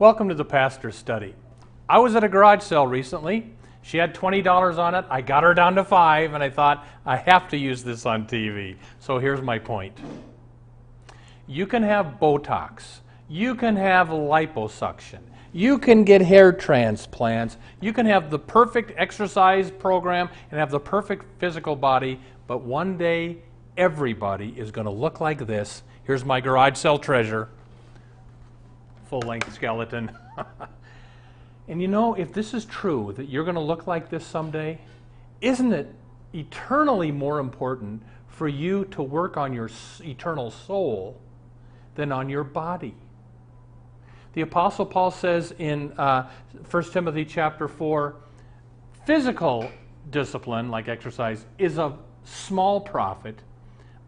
Welcome to the Pastor's Study. I was at a garage sale recently. She had $20 on it. I got her down to five, and I thought, I have to use this on TV. So here's my point you can have Botox, you can have liposuction, you can get hair transplants, you can have the perfect exercise program and have the perfect physical body, but one day everybody is going to look like this. Here's my garage sale treasure full length skeleton. and you know, if this is true, that you're going to look like this someday, isn't it eternally more important for you to work on your eternal soul than on your body? The Apostle Paul says in uh, 1 Timothy chapter 4 physical discipline, like exercise, is of small profit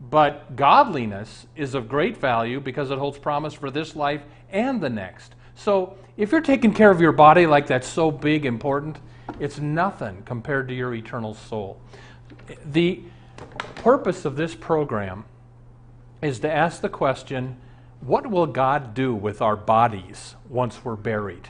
but godliness is of great value because it holds promise for this life and the next. So if you're taking care of your body like that's so big, important, it's nothing compared to your eternal soul. The purpose of this program is to ask the question what will God do with our bodies once we're buried?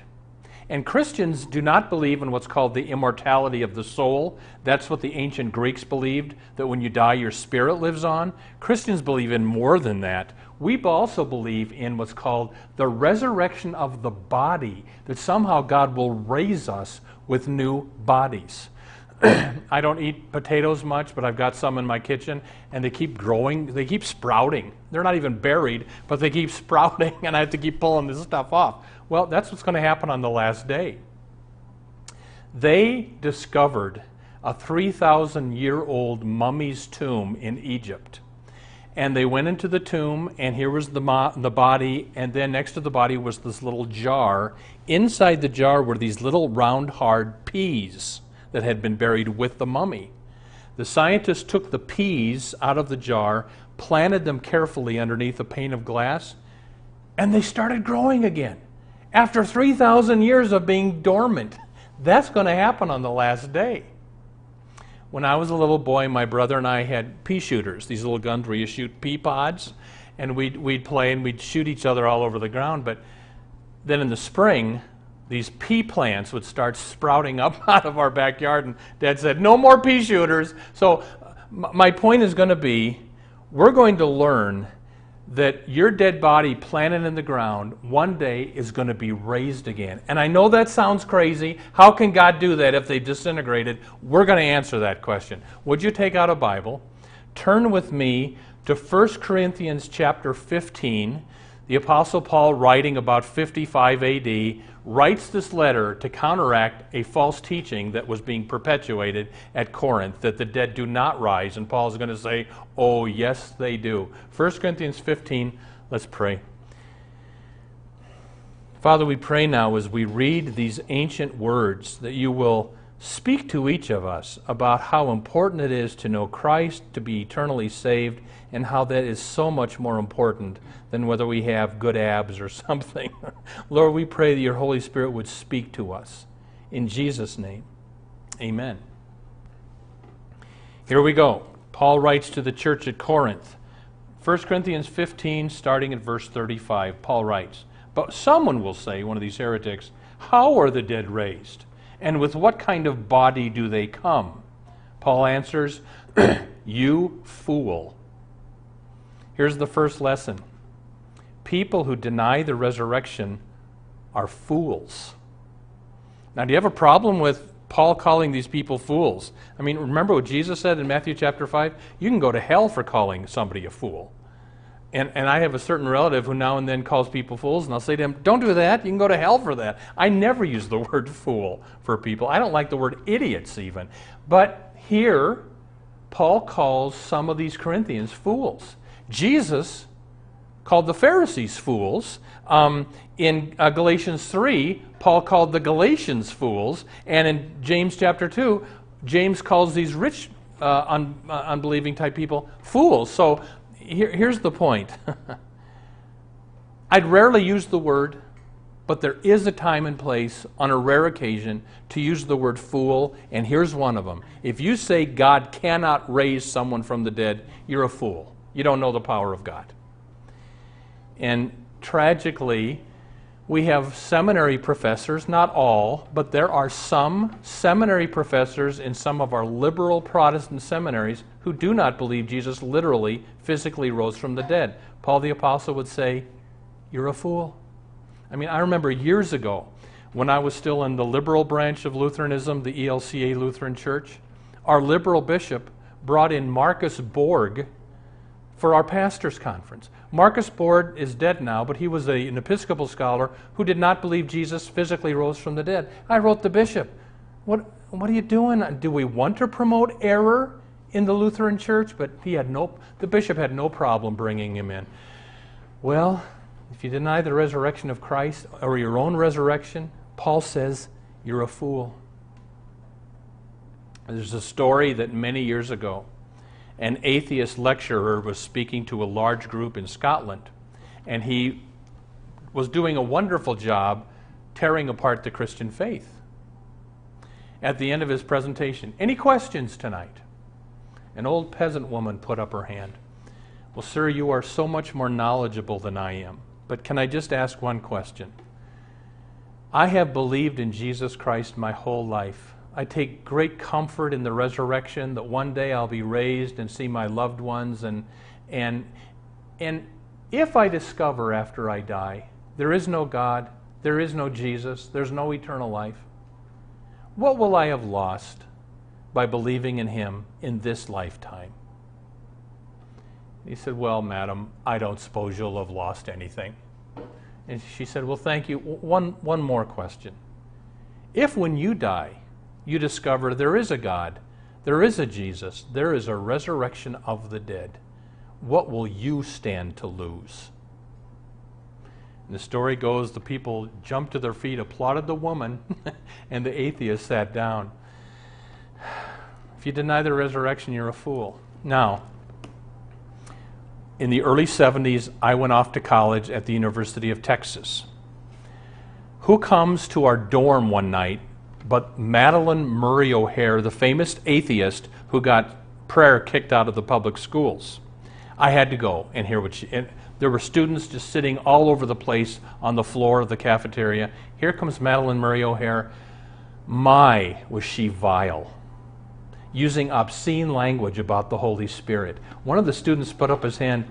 And Christians do not believe in what's called the immortality of the soul. That's what the ancient Greeks believed, that when you die, your spirit lives on. Christians believe in more than that. We also believe in what's called the resurrection of the body, that somehow God will raise us with new bodies. I don't eat potatoes much, but I've got some in my kitchen, and they keep growing. They keep sprouting. They're not even buried, but they keep sprouting, and I have to keep pulling this stuff off. Well, that's what's going to happen on the last day. They discovered a 3,000 year old mummy's tomb in Egypt. And they went into the tomb, and here was the, mo- the body, and then next to the body was this little jar. Inside the jar were these little round, hard peas that had been buried with the mummy. The scientists took the peas out of the jar, planted them carefully underneath a pane of glass, and they started growing again after 3,000 years of being dormant. That's going to happen on the last day. When I was a little boy, my brother and I had pea shooters, these little guns where you shoot pea pods, and we'd, we'd play and we'd shoot each other all over the ground. But then in the spring, these pea plants would start sprouting up out of our backyard, and Dad said, No more pea shooters. So, my point is going to be we're going to learn that your dead body planted in the ground one day is going to be raised again. And I know that sounds crazy. How can God do that if they disintegrated? We're going to answer that question. Would you take out a Bible? Turn with me to 1 Corinthians chapter 15. The Apostle Paul, writing about 55 AD, writes this letter to counteract a false teaching that was being perpetuated at Corinth that the dead do not rise. And Paul's going to say, Oh, yes, they do. 1 Corinthians 15, let's pray. Father, we pray now as we read these ancient words that you will speak to each of us about how important it is to know Christ, to be eternally saved, and how that is so much more important than whether we have good abs or something. Lord, we pray that your Holy Spirit would speak to us. In Jesus' name, amen. Here we go. Paul writes to the church at Corinth. 1 Corinthians 15, starting at verse 35, Paul writes, But someone will say, one of these heretics, How are the dead raised? And with what kind of body do they come? Paul answers, You fool. Here's the first lesson people who deny the resurrection are fools. Now, do you have a problem with Paul calling these people fools? I mean, remember what Jesus said in Matthew chapter 5? You can go to hell for calling somebody a fool. And, and I have a certain relative who now and then calls people fools, and I'll say to him, Don't do that. You can go to hell for that. I never use the word fool for people. I don't like the word idiots, even. But here, Paul calls some of these Corinthians fools. Jesus called the Pharisees fools. Um, in uh, Galatians 3, Paul called the Galatians fools. And in James chapter 2, James calls these rich, uh, un, uh, unbelieving type people fools. So here, here's the point I'd rarely use the word, but there is a time and place on a rare occasion to use the word fool, and here's one of them. If you say God cannot raise someone from the dead, you're a fool. You don't know the power of God. And tragically, we have seminary professors, not all, but there are some seminary professors in some of our liberal Protestant seminaries who do not believe Jesus literally, physically rose from the dead. Paul the Apostle would say, You're a fool. I mean, I remember years ago when I was still in the liberal branch of Lutheranism, the ELCA Lutheran Church, our liberal bishop brought in Marcus Borg for our pastors' conference. Marcus Borg is dead now, but he was a, an Episcopal scholar who did not believe Jesus physically rose from the dead. I wrote the bishop, What, what are you doing? Do we want to promote error in the Lutheran Church? But he had no, the bishop had no problem bringing him in. Well, if you deny the resurrection of Christ or your own resurrection, Paul says you're a fool. There's a story that many years ago, an atheist lecturer was speaking to a large group in Scotland, and he was doing a wonderful job tearing apart the Christian faith. At the end of his presentation, any questions tonight? An old peasant woman put up her hand. Well, sir, you are so much more knowledgeable than I am. But can I just ask one question? I have believed in Jesus Christ my whole life. I take great comfort in the resurrection that one day I'll be raised and see my loved ones and and and if I discover after I die there is no God, there is no Jesus, there's no eternal life, what will I have lost by believing in him in this lifetime? He said, Well, madam, I don't suppose you'll have lost anything. And she said, Well, thank you. One, one more question. If when you die, you discover there is a God, there is a Jesus, there is a resurrection of the dead, what will you stand to lose? And the story goes the people jumped to their feet, applauded the woman, and the atheist sat down. If you deny the resurrection, you're a fool. Now, in the early 70s, I went off to college at the University of Texas. Who comes to our dorm one night but Madalyn Murray O'Hair, the famous atheist who got prayer kicked out of the public schools? I had to go and hear what she. And there were students just sitting all over the place on the floor of the cafeteria. Here comes Madalyn Murray O'Hair. My, was she vile using obscene language about the Holy Spirit. One of the students put up his hand.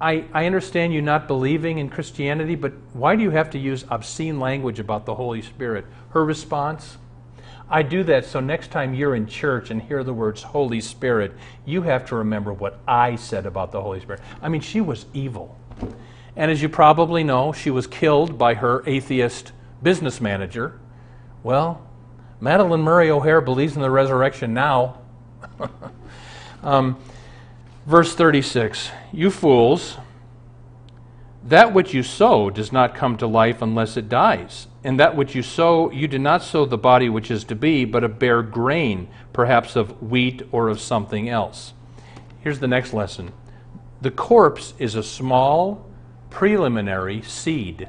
I, I understand you not believing in Christianity, but why do you have to use obscene language about the Holy Spirit? Her response I do that so next time you're in church and hear the words Holy Spirit, you have to remember what I said about the Holy Spirit. I mean, she was evil. And as you probably know, she was killed by her atheist business manager. Well, Madalyn Murray O'Hair believes in the resurrection now. um, verse 36 You fools, that which you sow does not come to life unless it dies. And that which you sow, you do not sow the body which is to be, but a bare grain, perhaps of wheat or of something else. Here's the next lesson the corpse is a small, preliminary seed.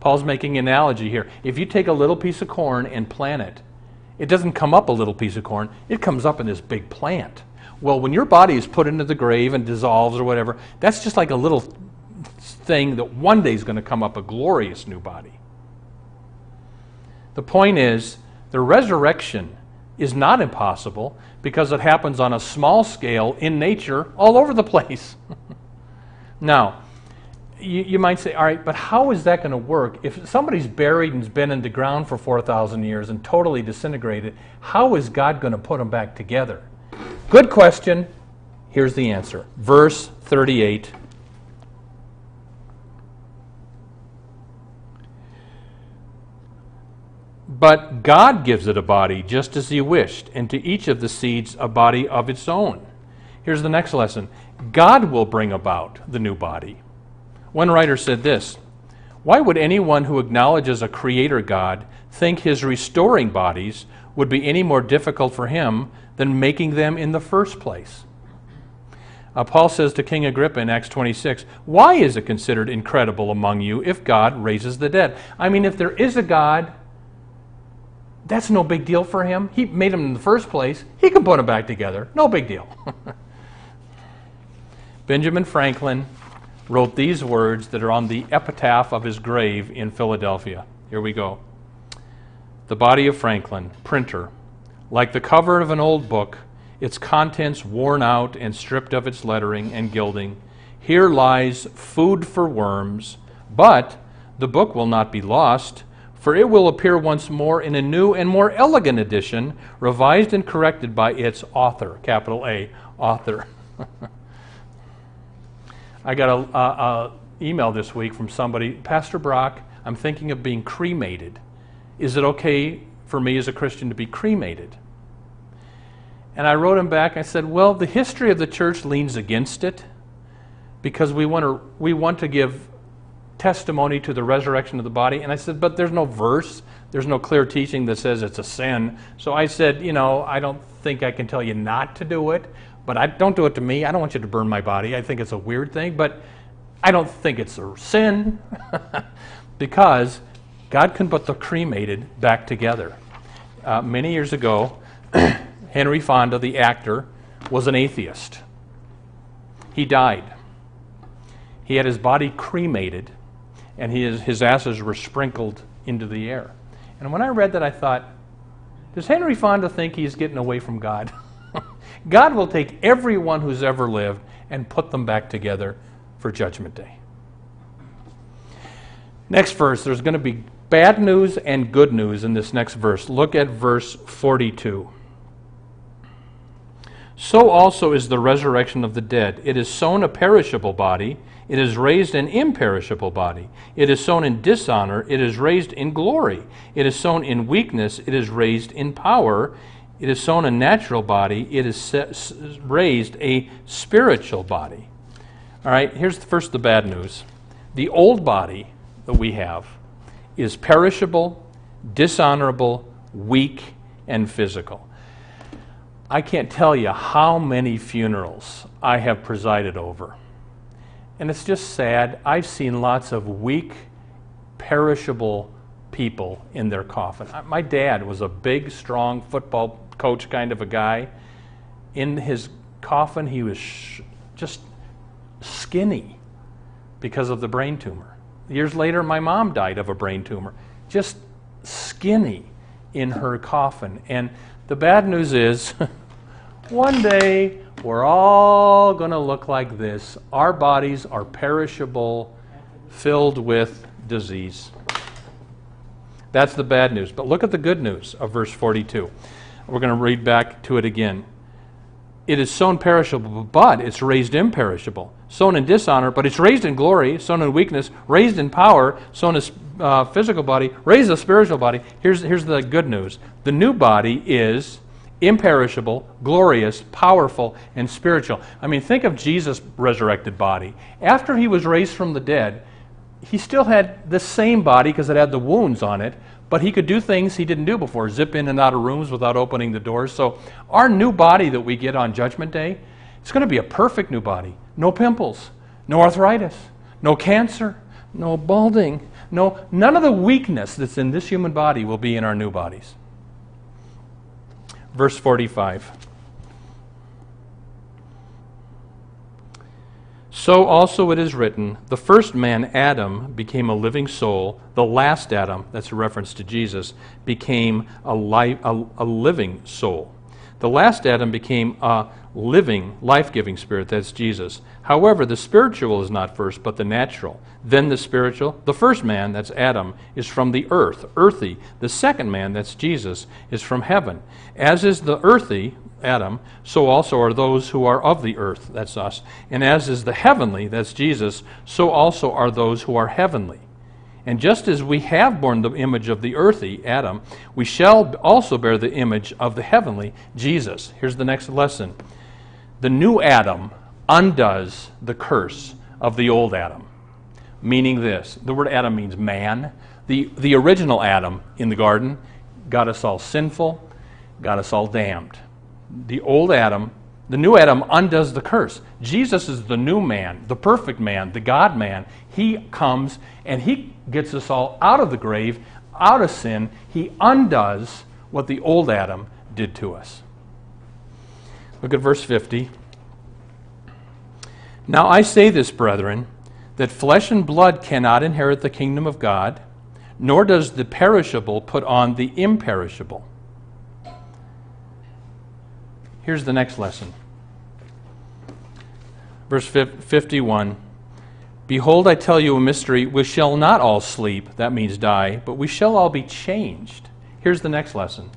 Paul's making an analogy here. If you take a little piece of corn and plant it, it doesn't come up a little piece of corn, it comes up in this big plant. Well, when your body is put into the grave and dissolves or whatever, that's just like a little thing that one day is going to come up a glorious new body. The point is, the resurrection is not impossible because it happens on a small scale in nature all over the place. now, you, you might say, all right, but how is that going to work? If somebody's buried and's been in the ground for 4,000 years and totally disintegrated, how is God going to put them back together? Good question. Here's the answer. Verse 38. But God gives it a body just as He wished, and to each of the seeds a body of its own. Here's the next lesson God will bring about the new body. One writer said this Why would anyone who acknowledges a creator God think his restoring bodies would be any more difficult for him than making them in the first place? Uh, Paul says to King Agrippa in Acts 26, Why is it considered incredible among you if God raises the dead? I mean, if there is a God, that's no big deal for him. He made them in the first place. He can put them back together. No big deal. Benjamin Franklin wrote these words that are on the epitaph of his grave in Philadelphia. Here we go. The body of Franklin, printer, like the cover of an old book, its contents worn out and stripped of its lettering and gilding. Here lies food for worms, but the book will not be lost, for it will appear once more in a new and more elegant edition, revised and corrected by its author, capital A, author. I got a, a, a email this week from somebody, Pastor Brock, I'm thinking of being cremated. Is it okay for me as a Christian to be cremated? And I wrote him back. I said, Well, the history of the church leans against it because we want to, we want to give testimony to the resurrection of the body. And I said, But there's no verse, there's no clear teaching that says it's a sin. So I said, You know, I don't think I can tell you not to do it. But I don't do it to me. I don't want you to burn my body. I think it's a weird thing, but I don't think it's a sin because God can put the cremated back together. Uh, many years ago, Henry Fonda, the actor, was an atheist. He died. He had his body cremated, and his, his ashes were sprinkled into the air. And when I read that, I thought, does Henry Fonda think he's getting away from God? God will take everyone who's ever lived and put them back together for Judgment Day. Next verse, there's going to be bad news and good news in this next verse. Look at verse 42. So also is the resurrection of the dead. It is sown a perishable body, it is raised an imperishable body. It is sown in dishonor, it is raised in glory. It is sown in weakness, it is raised in power. It is sown a natural body, it is raised a spiritual body. All right, here's first the bad news. The old body that we have is perishable, dishonorable, weak, and physical. I can't tell you how many funerals I have presided over. And it's just sad. I've seen lots of weak, perishable people in their coffin. My dad was a big, strong football coach kind of a guy. In his coffin, he was sh- just skinny because of the brain tumor. Years later, my mom died of a brain tumor, just skinny in her coffin. And the bad news is, one day we're all going to look like this. Our bodies are perishable, filled with disease. That's the bad news. But look at the good news of verse 42. We're going to read back to it again. It is sown perishable, but it's raised imperishable. Sown in dishonor, but it's raised in glory. Sown in weakness, raised in power. Sown a uh, physical body, raised a spiritual body. Here's, here's the good news the new body is imperishable, glorious, powerful, and spiritual. I mean, think of Jesus' resurrected body. After he was raised from the dead, he still had the same body because it had the wounds on it, but he could do things he didn't do before zip in and out of rooms without opening the doors. So, our new body that we get on Judgment Day, it's going to be a perfect new body. No pimples, no arthritis, no cancer, no balding, no, none of the weakness that's in this human body will be in our new bodies. Verse 45. So also it is written, the first man, Adam, became a living soul. The last Adam, that's a reference to Jesus, became a, life, a, a living soul. The last Adam became a living, life giving spirit, that's Jesus. However, the spiritual is not first, but the natural. Then the spiritual. The first man, that's Adam, is from the earth, earthy. The second man, that's Jesus, is from heaven. As is the earthy, Adam, so also are those who are of the earth, that's us. And as is the heavenly, that's Jesus, so also are those who are heavenly. And just as we have borne the image of the earthy, Adam, we shall also bear the image of the heavenly, Jesus. Here's the next lesson The new Adam undoes the curse of the old Adam. meaning this. The word Adam means man. The, the original Adam in the garden got us all sinful, got us all damned. The old Adam, the new Adam undoes the curse. Jesus is the new man, the perfect man, the God man. He comes and he gets us all out of the grave, out of sin. He undoes what the old Adam did to us. Look at verse 50. Now I say this, brethren, that flesh and blood cannot inherit the kingdom of God, nor does the perishable put on the imperishable. Here's the next lesson. Verse 51 Behold, I tell you a mystery. We shall not all sleep, that means die, but we shall all be changed. Here's the next lesson.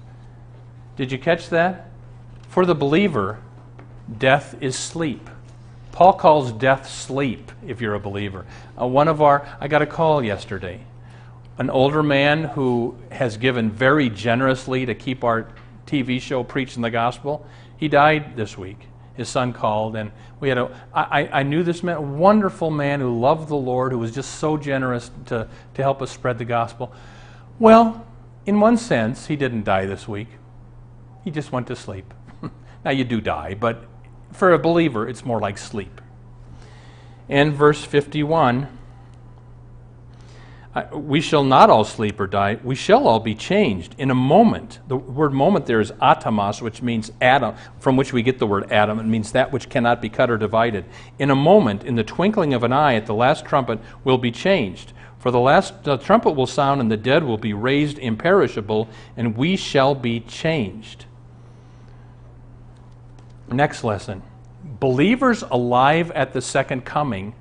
Did you catch that? For the believer, death is sleep. Paul calls death sleep if you're a believer. Uh, one of our, I got a call yesterday. An older man who has given very generously to keep our TV show preaching the gospel. He died this week. His son called, and we had a. I, I knew this man, a wonderful man who loved the Lord, who was just so generous to, to help us spread the gospel. Well, in one sense, he didn't die this week. He just went to sleep. now, you do die, but for a believer, it's more like sleep. And verse 51 we shall not all sleep or die. We shall all be changed in a moment. The word moment there is atomos, which means atom, from which we get the word atom. It means that which cannot be cut or divided. In a moment, in the twinkling of an eye, at the last trumpet, will be changed. For the last the trumpet will sound, and the dead will be raised imperishable, and we shall be changed. Next lesson. Believers alive at the second coming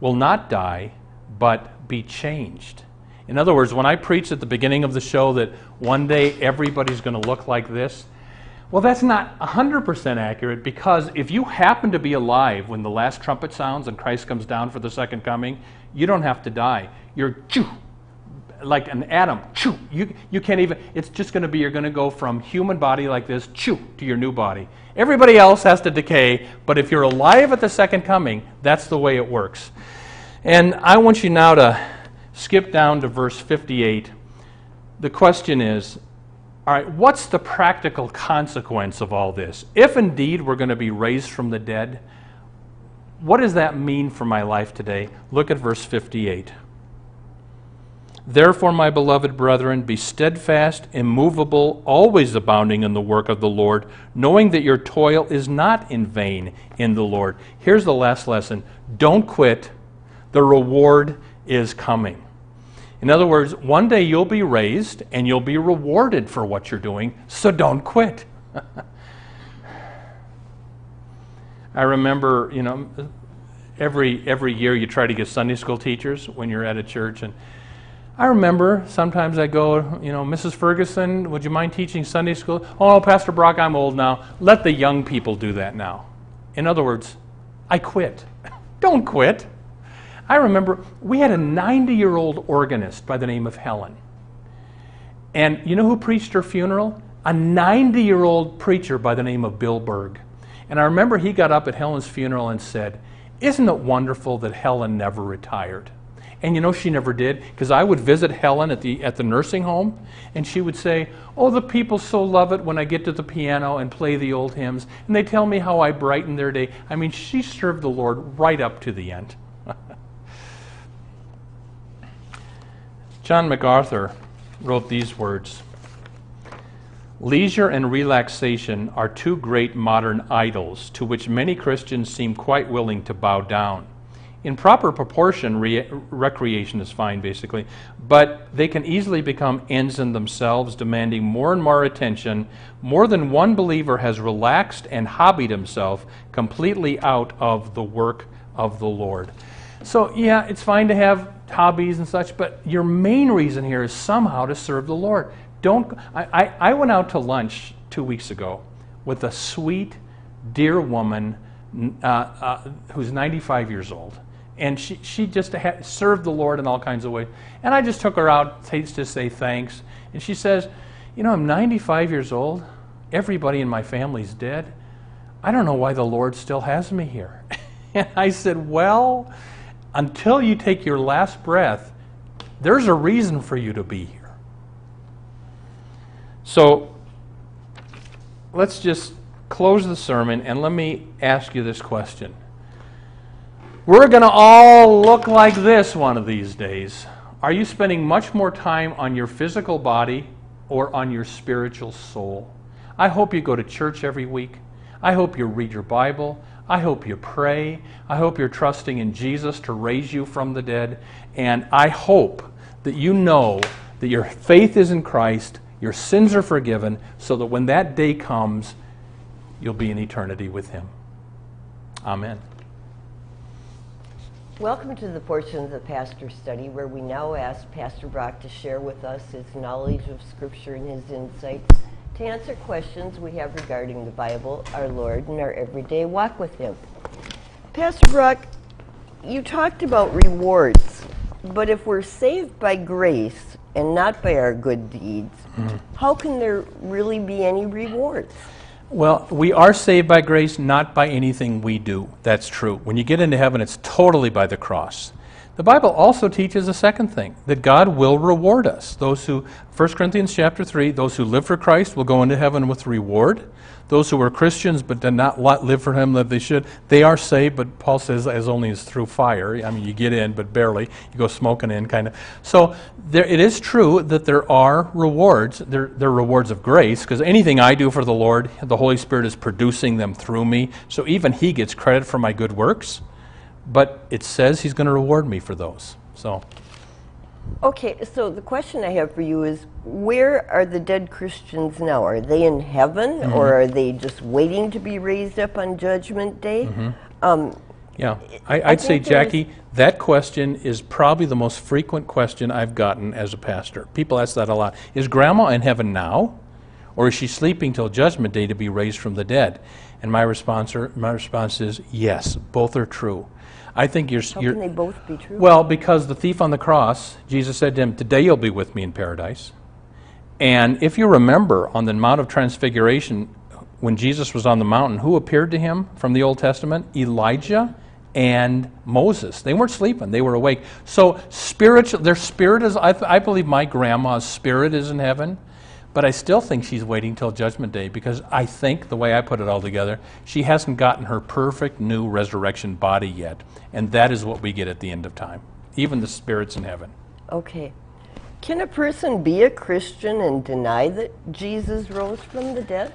will not die, but be changed. In other words, when I preach at the beginning of the show that one day everybody's going to look like this, well, that's not 100% accurate because if you happen to be alive when the last trumpet sounds and Christ comes down for the second coming, you don't have to die. You're like an atom. Choo, you, you can't even, it's just going to be, you're going to go from human body like this, choo, to your new body. Everybody else has to decay, but if you're alive at the second coming, that's the way it works. And I want you now to skip down to verse 58. The question is, all right, what's the practical consequence of all this? If indeed we're going to be raised from the dead, what does that mean for my life today? Look at verse 58. Therefore, my beloved brethren, be steadfast, immovable, always abounding in the work of the Lord, knowing that your toil is not in vain in the Lord. Here's the last lesson don't quit, the reward is coming. In other words, one day you'll be raised and you'll be rewarded for what you're doing, so don't quit. I remember, you know, every every year you try to get Sunday school teachers when you're at a church and I remember sometimes I go, you know, Mrs. Ferguson, would you mind teaching Sunday school? Oh, Pastor Brock, I'm old now. Let the young people do that now. In other words, I quit. Don't quit. I remember we had a 90 year old organist by the name of Helen. And you know who preached her funeral? A 90 year old preacher by the name of Bill Berg. And I remember he got up at Helen's funeral and said, Isn't it wonderful that Helen never retired? And you know she never did because I would visit Helen at the at the nursing home and she would say, "Oh, the people so love it when I get to the piano and play the old hymns and they tell me how I brighten their day." I mean, she served the Lord right up to the end. John MacArthur wrote these words. Leisure and relaxation are two great modern idols to which many Christians seem quite willing to bow down in proper proportion, re- recreation is fine, basically, but they can easily become ends in themselves, demanding more and more attention. More than one believer has relaxed and hobbied himself completely out of the work of the Lord. So, yeah, it's fine to have hobbies and such, but your main reason here is somehow to serve the Lord. Don't. I, I, I went out to lunch two weeks ago with a sweet, dear woman uh, uh, who's 95 years old and she, she just had served the Lord in all kinds of ways. And I just took her out to say thanks. And she says, You know, I'm 95 years old. Everybody in my family's dead. I don't know why the Lord still has me here. and I said, Well, until you take your last breath, there's a reason for you to be here. So let's just close the sermon and let me ask you this question. We're going to all look like this one of these days. Are you spending much more time on your physical body or on your spiritual soul? I hope you go to church every week. I hope you read your Bible. I hope you pray. I hope you're trusting in Jesus to raise you from the dead. And I hope that you know that your faith is in Christ, your sins are forgiven, so that when that day comes, you'll be in eternity with Him. Amen. Welcome to the portion of the pastor study where we now ask Pastor Brock to share with us his knowledge of Scripture and his insights to answer questions we have regarding the Bible, our Lord, and our everyday walk with Him. Pastor Brock, you talked about rewards, but if we're saved by grace and not by our good deeds, mm-hmm. how can there really be any rewards? Well, we are saved by grace, not by anything we do. That's true. When you get into heaven, it's totally by the cross. The Bible also teaches a second thing that God will reward us. Those who, 1 Corinthians chapter 3, those who live for Christ will go into heaven with reward. Those who are Christians but did not live for Him that they should, they are saved, but Paul says as only as through fire. I mean, you get in, but barely. You go smoking in, kind of. So there, it is true that there are rewards. They're, they're rewards of grace, because anything I do for the Lord, the Holy Spirit is producing them through me. So even He gets credit for my good works but it says he's going to reward me for those. So. Okay, so the question I have for you is where are the dead Christians now? Are they in heaven mm-hmm. or are they just waiting to be raised up on Judgment Day? Mm-hmm. Um, yeah, I, would say, Jackie, that question is probably the most frequent question I've gotten as a pastor. People ask that a lot. Is grandma in heaven now? Or is she sleeping till Judgment Day to be raised from the dead? And my response, are, my response is yes, both are true. I think you're. How you're, can they both be true? Well, because the thief on the cross, Jesus said to him, Today you'll be with me in paradise. And if you remember on the Mount of Transfiguration, when Jesus was on the mountain, who appeared to him from the Old Testament? Elijah and Moses. They weren't sleeping, they were awake. So, spiritual, their spirit is, I, I believe my grandma's spirit is in heaven. But I still think she's waiting till Judgment Day because I think, the way I put it all together, she hasn't gotten her perfect new resurrection body yet. And that is what we get at the end of time, even the spirits in heaven. Okay. Can a person be a Christian and deny that Jesus rose from the dead?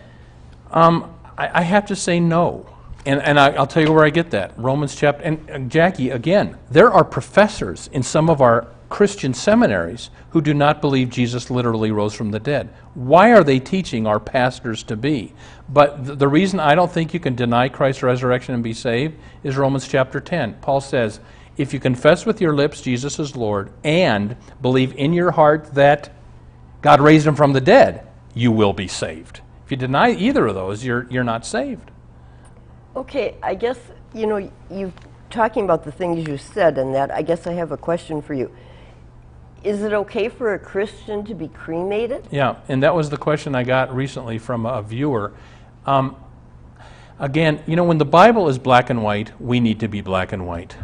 Um, I, I have to say no. And, and I, will tell you where I get that. Romans chapter. And uh, Jackie, again, there are professors in some of our Christian seminaries who do not believe Jesus literally rose from the dead. Why are they teaching our pastors to be? But th- the reason I don't think you can deny Christ's resurrection and be saved is Romans chapter 10. Paul says, If you confess with your lips Jesus is Lord and believe in your heart that God raised him from the dead, you will be saved. If you deny either of those, you're, you're not saved. Okay, I guess, you know, you talking about the things you said and that, I guess I have a question for you is it okay for a Christian to be cremated? Yeah, and that was the question I got recently from a viewer. Um, again, you know, when the Bible is black and white, we need to be black and white.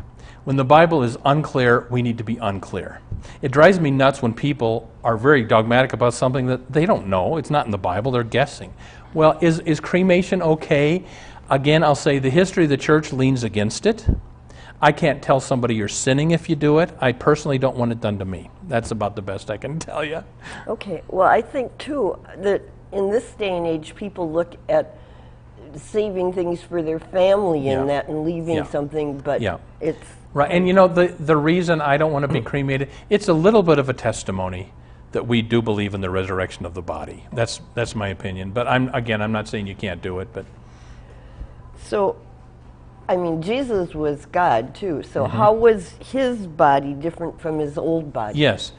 When the Bible is unclear, we need to be unclear. It drives me nuts when people are very dogmatic about something that they don't know. It's not in the Bible, they're guessing. Well, is, is cremation okay? Again, I'll say the history of the church leans against it. I can't tell somebody you're sinning if you do it. I personally don't want it done to me. That's about the best I can tell you. Okay. Well, I think too that in this day and age, people look at saving things for their family and that and leaving yeah. something, but yeah. it's right. And you know the the reason I don't want to be cremated, it's a little bit of a testimony that we do believe in the resurrection of the body. That's that's my opinion. But I'm again, I'm not saying you can't do it, but so I mean, Jesus was God too. So mm-hmm. how was his body different from his old body? Yes.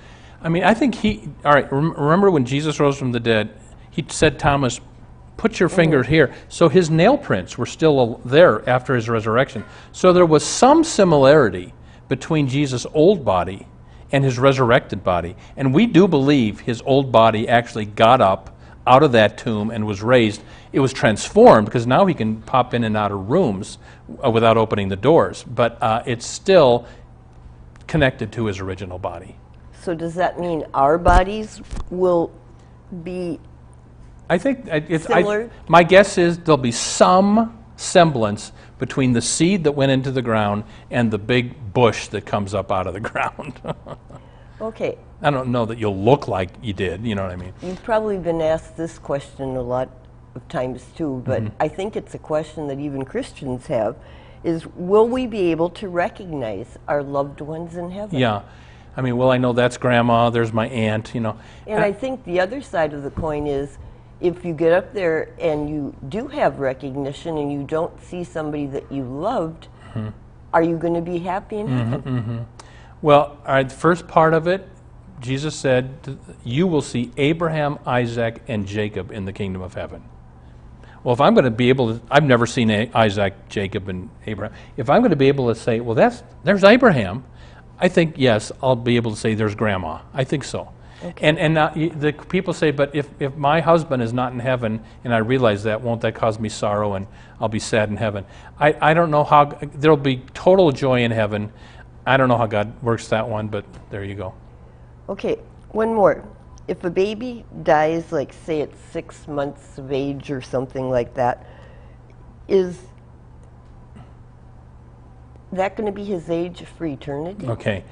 I mean, I think he, all right, remember when Jesus rose from the dead, he said, Thomas, put your finger mm-hmm. here. So his nail prints were still there after his resurrection. So there was some similarity between Jesus' old body and his resurrected body. And we do believe his old body actually got up out of that tomb and was raised, it was transformed because now he can pop in and out of rooms uh, without opening the doors. But uh, it's still connected to his original body. So does that mean our bodies will be I think it's, I, Similar? my guess is there'll be some semblance between the seed that went into the ground and the big bush that comes up out of the ground. okay? I don't know that you'll look like you did, you know what I mean? You've probably been asked this question a lot of times too, but Mm-hmm. I think it's a question that even Christians have is will we be able to recognize our loved ones in heaven? Yeah. I mean, well, I know that's grandma, there's my aunt, you know. And I think the other side of the coin is if you get up there and you do have recognition and you don't see somebody that you loved, Mm-hmm. are you going to be happy in heaven? Well, all right, the first part of it, Jesus said, You will see Abraham, Isaac, and Jacob in the kingdom of heaven. Well, if I'm going to be able to, I've never seen Isaac, Jacob, and Abraham. If I'm going to be able to say, Well, that's, there's Abraham, I think, yes, I'll be able to say, There's grandma. I think so. And, and now, the people say, But if, if my husband is not in heaven and I realize that, won't that cause me sorrow and I'll be sad in heaven? I, I don't know how, there'll be total joy in heaven. I don't know how God works that one, but there you go. Okay, one more. If a baby dies, like say at six months of age or something like that, is that going to be his age for eternity? Okay.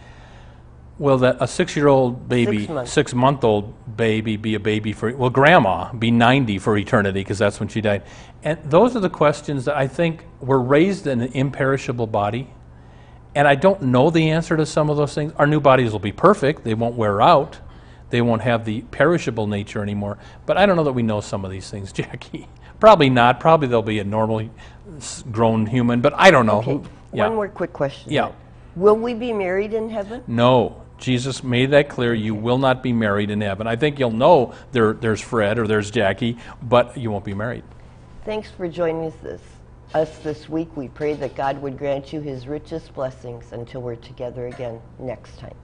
Will that a six-year-old baby, Six six-month-old baby, be a baby for? Well, grandma be ninety for eternity because that's when she died. And those are the questions that I think were raised in an imperishable body. And I don't know the answer to some of those things. Our new bodies will be perfect; they won't wear out. They won't have the perishable nature anymore. But I don't know that we know some of these things, Jackie. Probably not. Probably they'll be a normal, grown human. But I don't know. Okay, yeah. one more quick question. Yeah. Will we be married in heaven? No. Jesus made that clear. You will not be married in heaven. I think you'll know there, there's Fred or there's Jackie, but you won't be married. Thanks for joining us this, us this week. We pray that God would grant you his richest blessings until we're together again next time.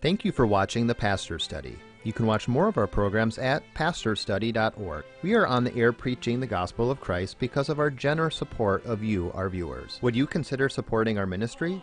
Thank you for watching the Pastor Study. You can watch more of our programs at pastorstudy.org. We are on the air preaching the gospel of Christ because of our generous support of you, our viewers. Would you consider supporting our ministry?